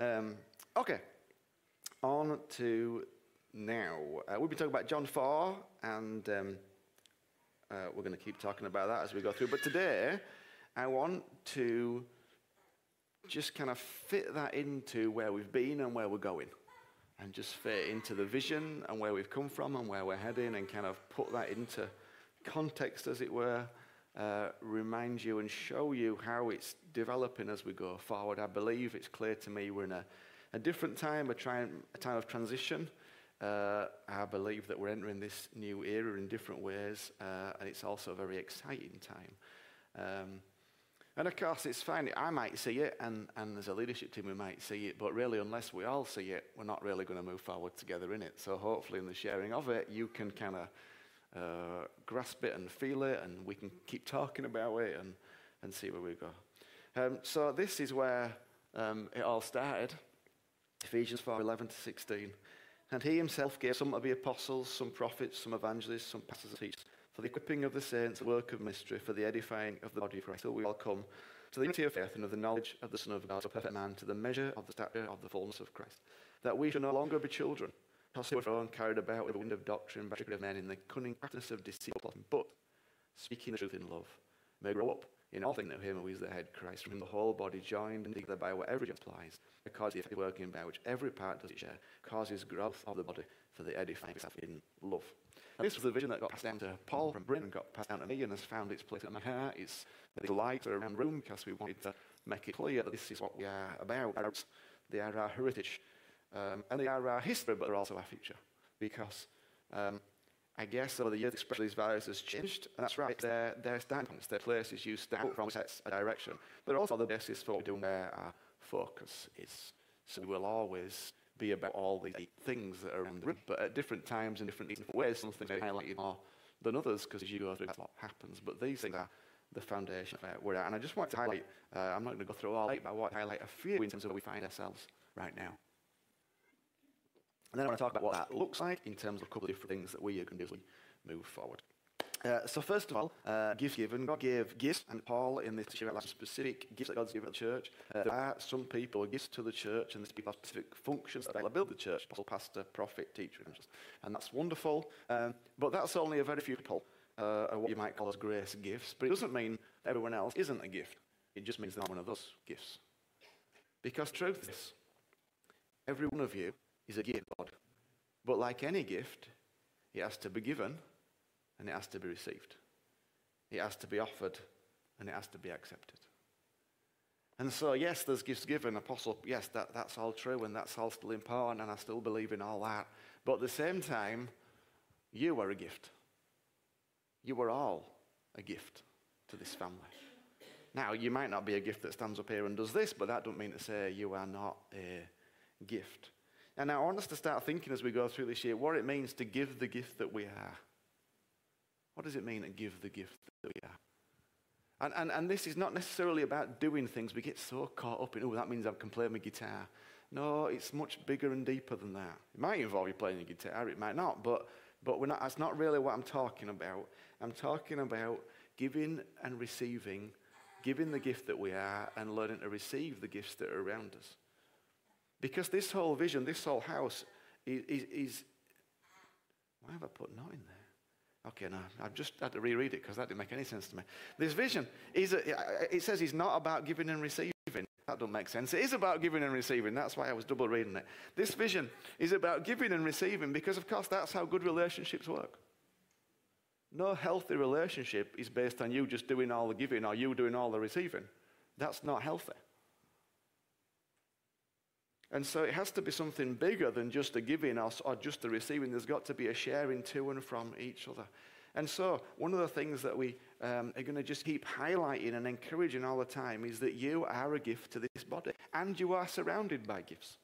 Um, okay, on to now. Uh, we've been talking about John 4, and um, uh, we're going to keep talking about that as we go through. But today, I want to just kind of fit that into where we've been and where we're going. And just fit into the vision and where we've come from and where we're heading, and kind of put that into context, as it were. Uh, remind you and show you how it's developing as we go forward. I believe it's clear to me we're in a, a different time, a, try, a time of transition. Uh, I believe that we're entering this new era in different ways, uh, and it's also a very exciting time. Um, and of course, it's fine. I might see it, and, and as a leadership team, we might see it, but really, unless we all see it, we're not really going to move forward together in it. So, hopefully, in the sharing of it, you can kind of uh, grasp it and feel it, and we can keep talking about it and, and see where we go. Um, so, this is where um, it all started Ephesians 4 11 to 16. And he himself gave some to be apostles, some prophets, some evangelists, some pastors and teachers, for the equipping of the saints, the work of mystery, for the edifying of the body of Christ, till we all come to the unity of faith and of the knowledge of the Son of God, a perfect man, to the measure of the stature of the fullness of Christ, that we should no longer be children, tossed and carried about with the wind of doctrine by trickery of men in the cunning practice of deceit, but speaking the truth in love, may grow up in all things of him who is the head, Christ, from whom the whole body joined and together by whatever it applies, because the effective working by which every part does its share, causes growth of the body for the edifying itself in love. And this was the vision that got passed down to Paul from Britain, got passed down to me, and has found its place in my heart. It's the light around the room because we wanted to make it clear that this is what we are about. They are our heritage. Um, and they are our history, but they're also our future. Because um, I guess over the years, especially these values has changed, and that's right. Their, their standpoints, their places you start from sets a direction. But they're also the basis for doing where our focus is. So we will always be about all these things that are around the room, but at different times in different, ways, some things may highlight you more than others, because as you go through, that's what happens. But these things are the foundation of where we're at. And I just want to highlight, uh, I'm not going to go through all eight, but I want to highlight a few in terms of where we find ourselves right now. And then I want to talk about what that looks like in terms of a couple of different things that we are going to do as we move forward. Uh, so first of all, uh, gifts given. God gave gifts, and Paul in this share out specific gifts that God's given to the church. Uh, there are some people who gifts to the church, and these people have specific functions that they build the church: apostle, pastor, prophet, teacher, and that's wonderful. Um, but that's only a very few people, uh, what you might call as grace gifts. But it doesn't mean everyone else isn't a gift. It just means they're not one of those gifts. Because truth is, every one of you is a gift God. But like any gift, it has to be given and it has to be received. It has to be offered and it has to be accepted. And so, yes, there's gifts given, apostle, yes, that, that's all true and that's all still important and I still believe in all that. But at the same time, you are a gift. You are all a gift to this family. Now, you might not be a gift that stands up here and does this, but that doesn't mean to say you are not a gift. And I want us to start thinking as we go through this year what it means to give the gift that we are. What does it mean to give the gift that we are? And, and, and this is not necessarily about doing things. We get so caught up in, oh, that means I can play my guitar. No, it's much bigger and deeper than that. It might involve you playing the guitar, it might not, but, but we're not, that's not really what I'm talking about. I'm talking about giving and receiving, giving the gift that we are, and learning to receive the gifts that are around us. Because this whole vision, this whole house is, is, is why have I put no in there? Okay, no, I've just had to reread it because that didn't make any sense to me. This vision is, a, it says it's not about giving and receiving. That doesn't make sense. It is about giving and receiving. That's why I was double reading it. This vision is about giving and receiving because, of course, that's how good relationships work. No healthy relationship is based on you just doing all the giving or you doing all the receiving. That's not healthy. And so it has to be something bigger than just a giving or, or just a receiving. There's got to be a sharing to and from each other. And so, one of the things that we um, are going to just keep highlighting and encouraging all the time is that you are a gift to this body, and you are surrounded by gifts.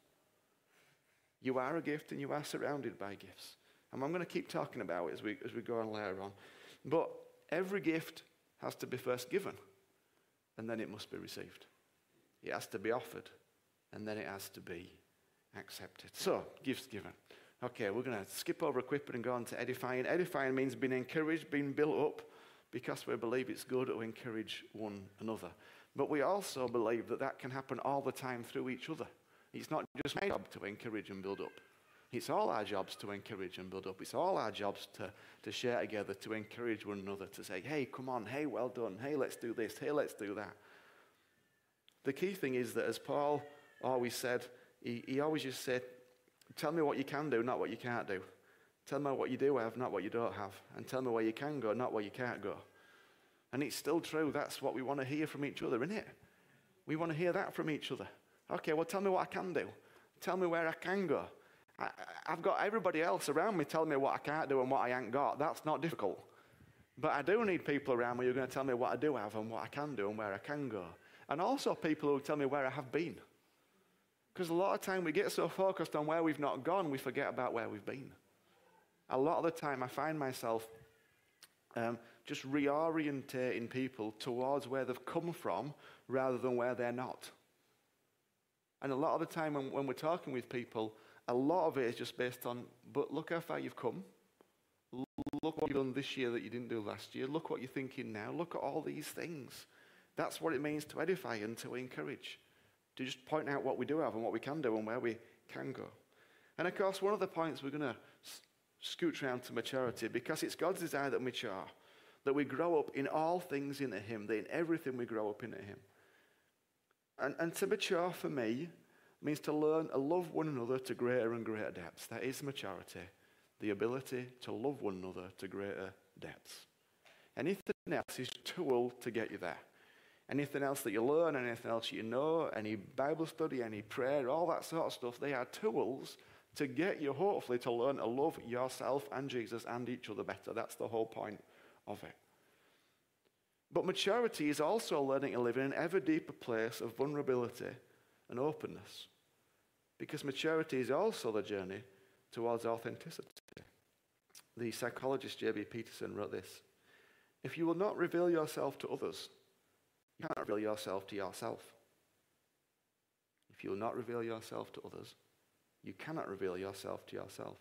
You are a gift, and you are surrounded by gifts. And I'm going to keep talking about it as we, as we go on later on. But every gift has to be first given, and then it must be received. It has to be offered, and then it has to be accepted. So, gifts given. Okay, we're going to skip over equipping and go on to edifying. Edifying means being encouraged, being built up, because we believe it's good to encourage one another. But we also believe that that can happen all the time through each other. It's not just my job to encourage and build up. It's all our jobs to encourage and build up. It's all our jobs to, to share together, to encourage one another, to say, hey, come on, hey, well done, hey, let's do this, hey, let's do that. The key thing is that, as Paul always said, he, he always just said, tell me what you can do, not what you can't do. Tell me what you do have, not what you don't have. And tell me where you can go, not where you can't go. And it's still true. That's what we want to hear from each other, isn't it? We want to hear that from each other. Okay, well, tell me what I can do. Tell me where I can go. I, have got everybody else around me telling me what I can't do and what I ain't got. That's not difficult. But I do need people around me who are going to tell me what I do have and what I can do and where I can go. And also people who tell me where I have been. Because a lot of time we get so focused on where we've not gone, we forget about where we've been. A lot of the time I find myself um, just reorientating people towards where they've come from rather than where they're not. And a lot of the time when, when we're talking with people, a lot of it is just based on, but look how far you've come. Look what you've done this year that you didn't do last year. Look what you're thinking now. Look at all these things. That's what it means to edify and to encourage. To just point out what we do have and what we can do and where we can go. And of course, one of the points we're going to scooch around to maturity because it's God's desire that we mature, that we grow up in all things into Him, that in everything we grow up into Him. And, and to mature for me means to learn to love one another to greater and greater depths. That is maturity, the ability to love one another to greater depths. Anything else is tool to get you there. Anything else that you learn, anything else you know, any Bible study, any prayer, all that sort of stuff, they are tools to get you, hopefully, to learn to love yourself and Jesus and each other better. That's the whole point of it. But maturity is also learning to live in an ever deeper place of vulnerability and openness. Because maturity is also the journey towards authenticity. The psychologist J.B. Peterson wrote this If you will not reveal yourself to others, you cannot reveal yourself to yourself. If you will not reveal yourself to others, you cannot reveal yourself to yourself.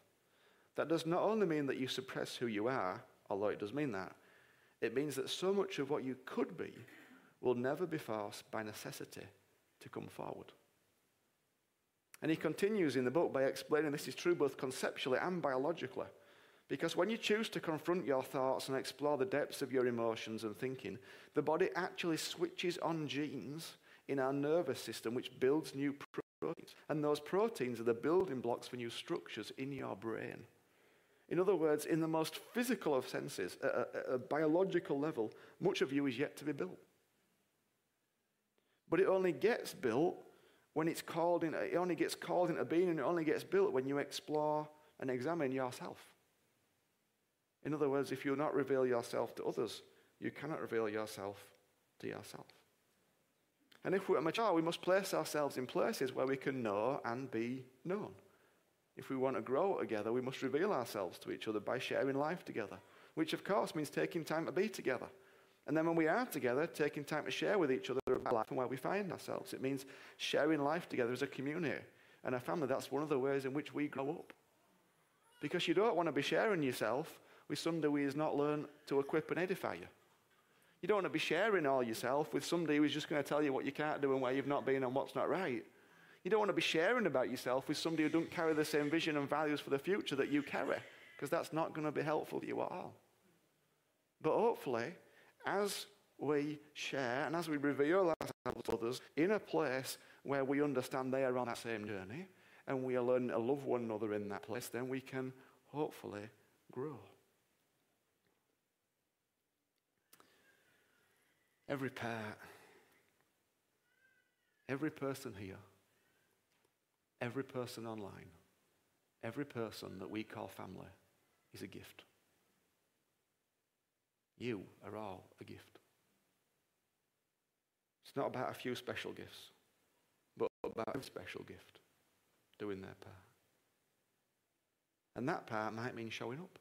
That does not only mean that you suppress who you are, although it does mean that, it means that so much of what you could be will never be forced by necessity to come forward. And he continues in the book by explaining this is true both conceptually and biologically. Because when you choose to confront your thoughts and explore the depths of your emotions and thinking, the body actually switches on genes in our nervous system which builds new proteins. And those proteins are the building blocks for new structures in your brain. In other words, in the most physical of senses, at a, a biological level, much of you is yet to be built. But it only gets built when it's called in, it only gets called into being and it only gets built when you explore and examine yourself. In other words, if you not reveal yourself to others, you cannot reveal yourself to yourself. And if we're mature, we must place ourselves in places where we can know and be known. If we want to grow together, we must reveal ourselves to each other by sharing life together, which of course means taking time to be together. And then when we are together, taking time to share with each other about life and where we find ourselves. It means sharing life together as a community and a family. That's one of the ways in which we grow up. Because you don't want to be sharing yourself with somebody who has not learned to equip and edify you. You don't want to be sharing all yourself with somebody who's just going to tell you what you can't do and where you've not been and what's not right. You don't want to be sharing about yourself with somebody who don't carry the same vision and values for the future that you carry, because that's not going to be helpful to you at all. But hopefully, as we share and as we reveal ourselves to others in a place where we understand they are on that same journey and we are learning to love one another in that place, then we can hopefully grow. Every part, every person here, every person online, every person that we call family is a gift. You are all a gift. It's not about a few special gifts, but about a special gift doing their part. And that part might mean showing up.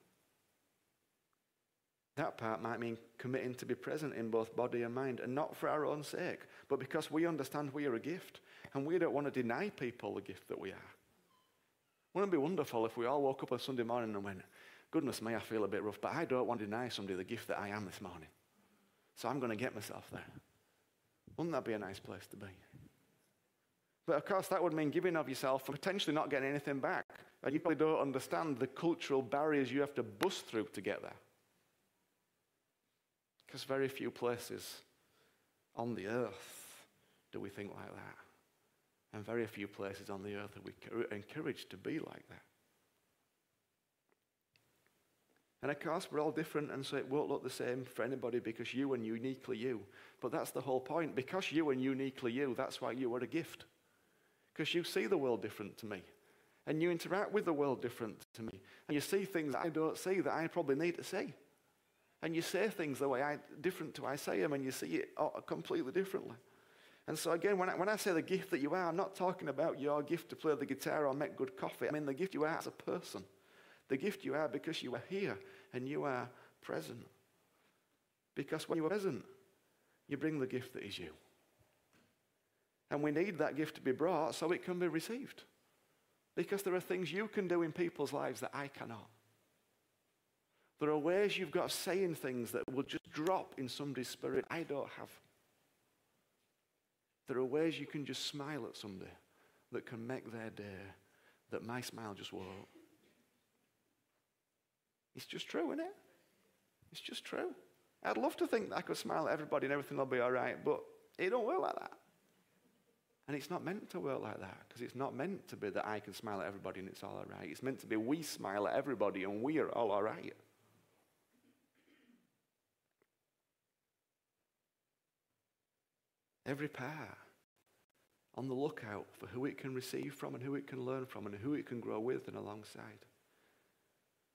That part might mean committing to be present in both body and mind, and not for our own sake, but because we understand we are a gift, and we don't want to deny people the gift that we are. Wouldn't it be wonderful if we all woke up on Sunday morning and went, goodness me, I feel a bit rough, but I don't want to deny somebody the gift that I am this morning. So I'm going to get myself there. Wouldn't that be a nice place to be? But of course, that would mean giving of yourself and potentially not getting anything back. And you probably don't understand the cultural barriers you have to bust through to get there. Because very few places on the earth do we think like that. And very few places on the earth are we encouraged to be like that. And of course, we're all different, and so it won't look the same for anybody because you and uniquely you. But that's the whole point. Because you and uniquely you, that's why you are a gift. Because you see the world different to me. And you interact with the world different to me. And you see things I don't see that I probably need to see. And you say things the way I, different to I say them, and you see it completely differently. And so, again, when I, when I say the gift that you are, I'm not talking about your gift to play the guitar or make good coffee. I mean the gift you are as a person. The gift you are because you are here and you are present. Because when you are present, you bring the gift that is you. And we need that gift to be brought so it can be received. Because there are things you can do in people's lives that I cannot. There are ways you've got of saying things that will just drop in somebody's spirit I don't have. There are ways you can just smile at somebody that can make their day that my smile just won't. It's just true, isn't it? It's just true. I'd love to think that I could smile at everybody and everything will be all right, but it don't work like that. And it's not meant to work like that because it's not meant to be that I can smile at everybody and it's all all right. It's meant to be we smile at everybody and we are all all right. Every pair on the lookout for who it can receive from and who it can learn from and who it can grow with and alongside.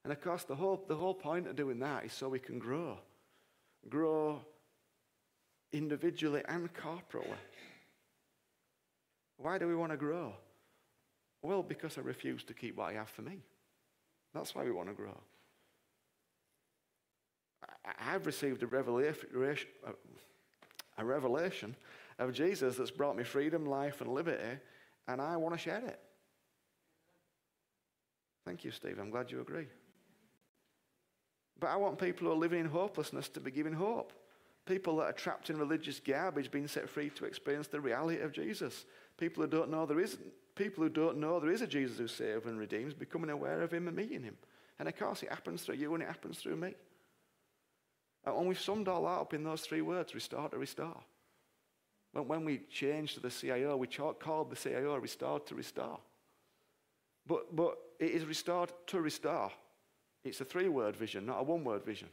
And of course, the whole, the whole point of doing that is so we can grow. Grow individually and corporately. Why do we want to grow? Well, because I refuse to keep what I have for me. That's why we want to grow. I've received a revelation, a revelation of Jesus that's brought me freedom, life, and liberty, and I want to share it. Thank you, Steve. I'm glad you agree. But I want people who are living in hopelessness to be given hope. People that are trapped in religious garbage being set free to experience the reality of Jesus. People who don't know there is people who don't know there is a Jesus who saves and redeems, becoming aware of him and meeting him. And of course it happens through you and it happens through me. And we've summed all that up in those three words, restore to restore. When, when we changed to the CIO, we called the CIO restored to restore. But, but it is restored to restore. It's a three word vision, not a one word vision.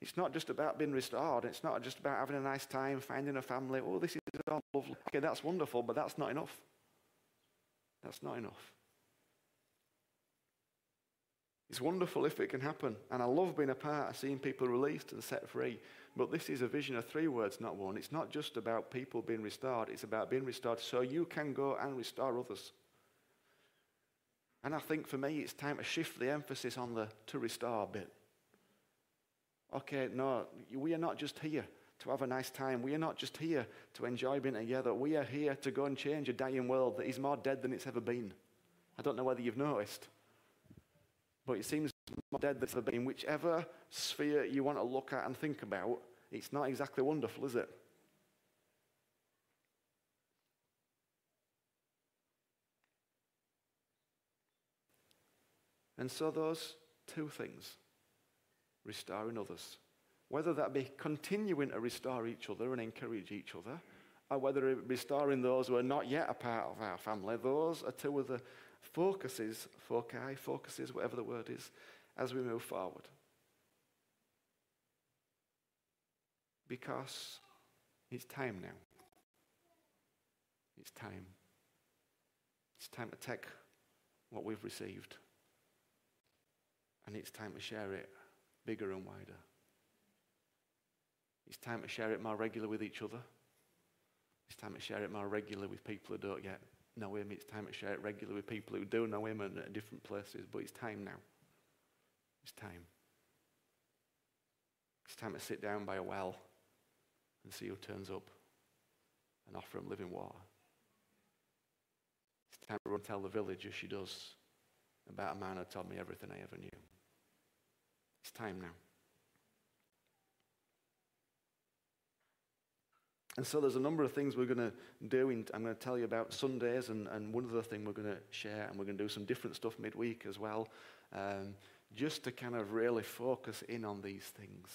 It's not just about being restored. It's not just about having a nice time, finding a family. Oh, this is all lovely. Okay, that's wonderful, but that's not enough. That's not enough. It's wonderful if it can happen. And I love being a part of seeing people released and set free. But this is a vision of three words, not one. It's not just about people being restored, it's about being restored so you can go and restore others. And I think for me, it's time to shift the emphasis on the to restore bit. Okay, no, we are not just here to have a nice time. We are not just here to enjoy being together. We are here to go and change a dying world that is more dead than it's ever been. I don't know whether you've noticed, but it seems dead ever been. In whichever sphere you want to look at and think about, it's not exactly wonderful, is it? And so, those two things restoring others, whether that be continuing to restore each other and encourage each other, or whether it be restoring those who are not yet a part of our family, those are two of the focuses, foci, focuses, whatever the word is, as we move forward. Because it's time now. It's time. It's time to take what we've received and it's time to share it bigger and wider. It's time to share it more regularly with each other. It's time to share it more regularly with people who don't yet know Him. It's time to share it regularly with people who do know Him and at different places. But it's time now. It's time. It's time to sit down by a well and see who turns up and offer him living water. It's time to run and tell the village, as she does, about a man who told me everything I ever knew. It's time now. And so there's a number of things we're going to do. In, I'm going to tell you about Sundays, and, and one other thing we're going to share, and we're going to do some different stuff midweek as well. Um, just to kind of really focus in on these things.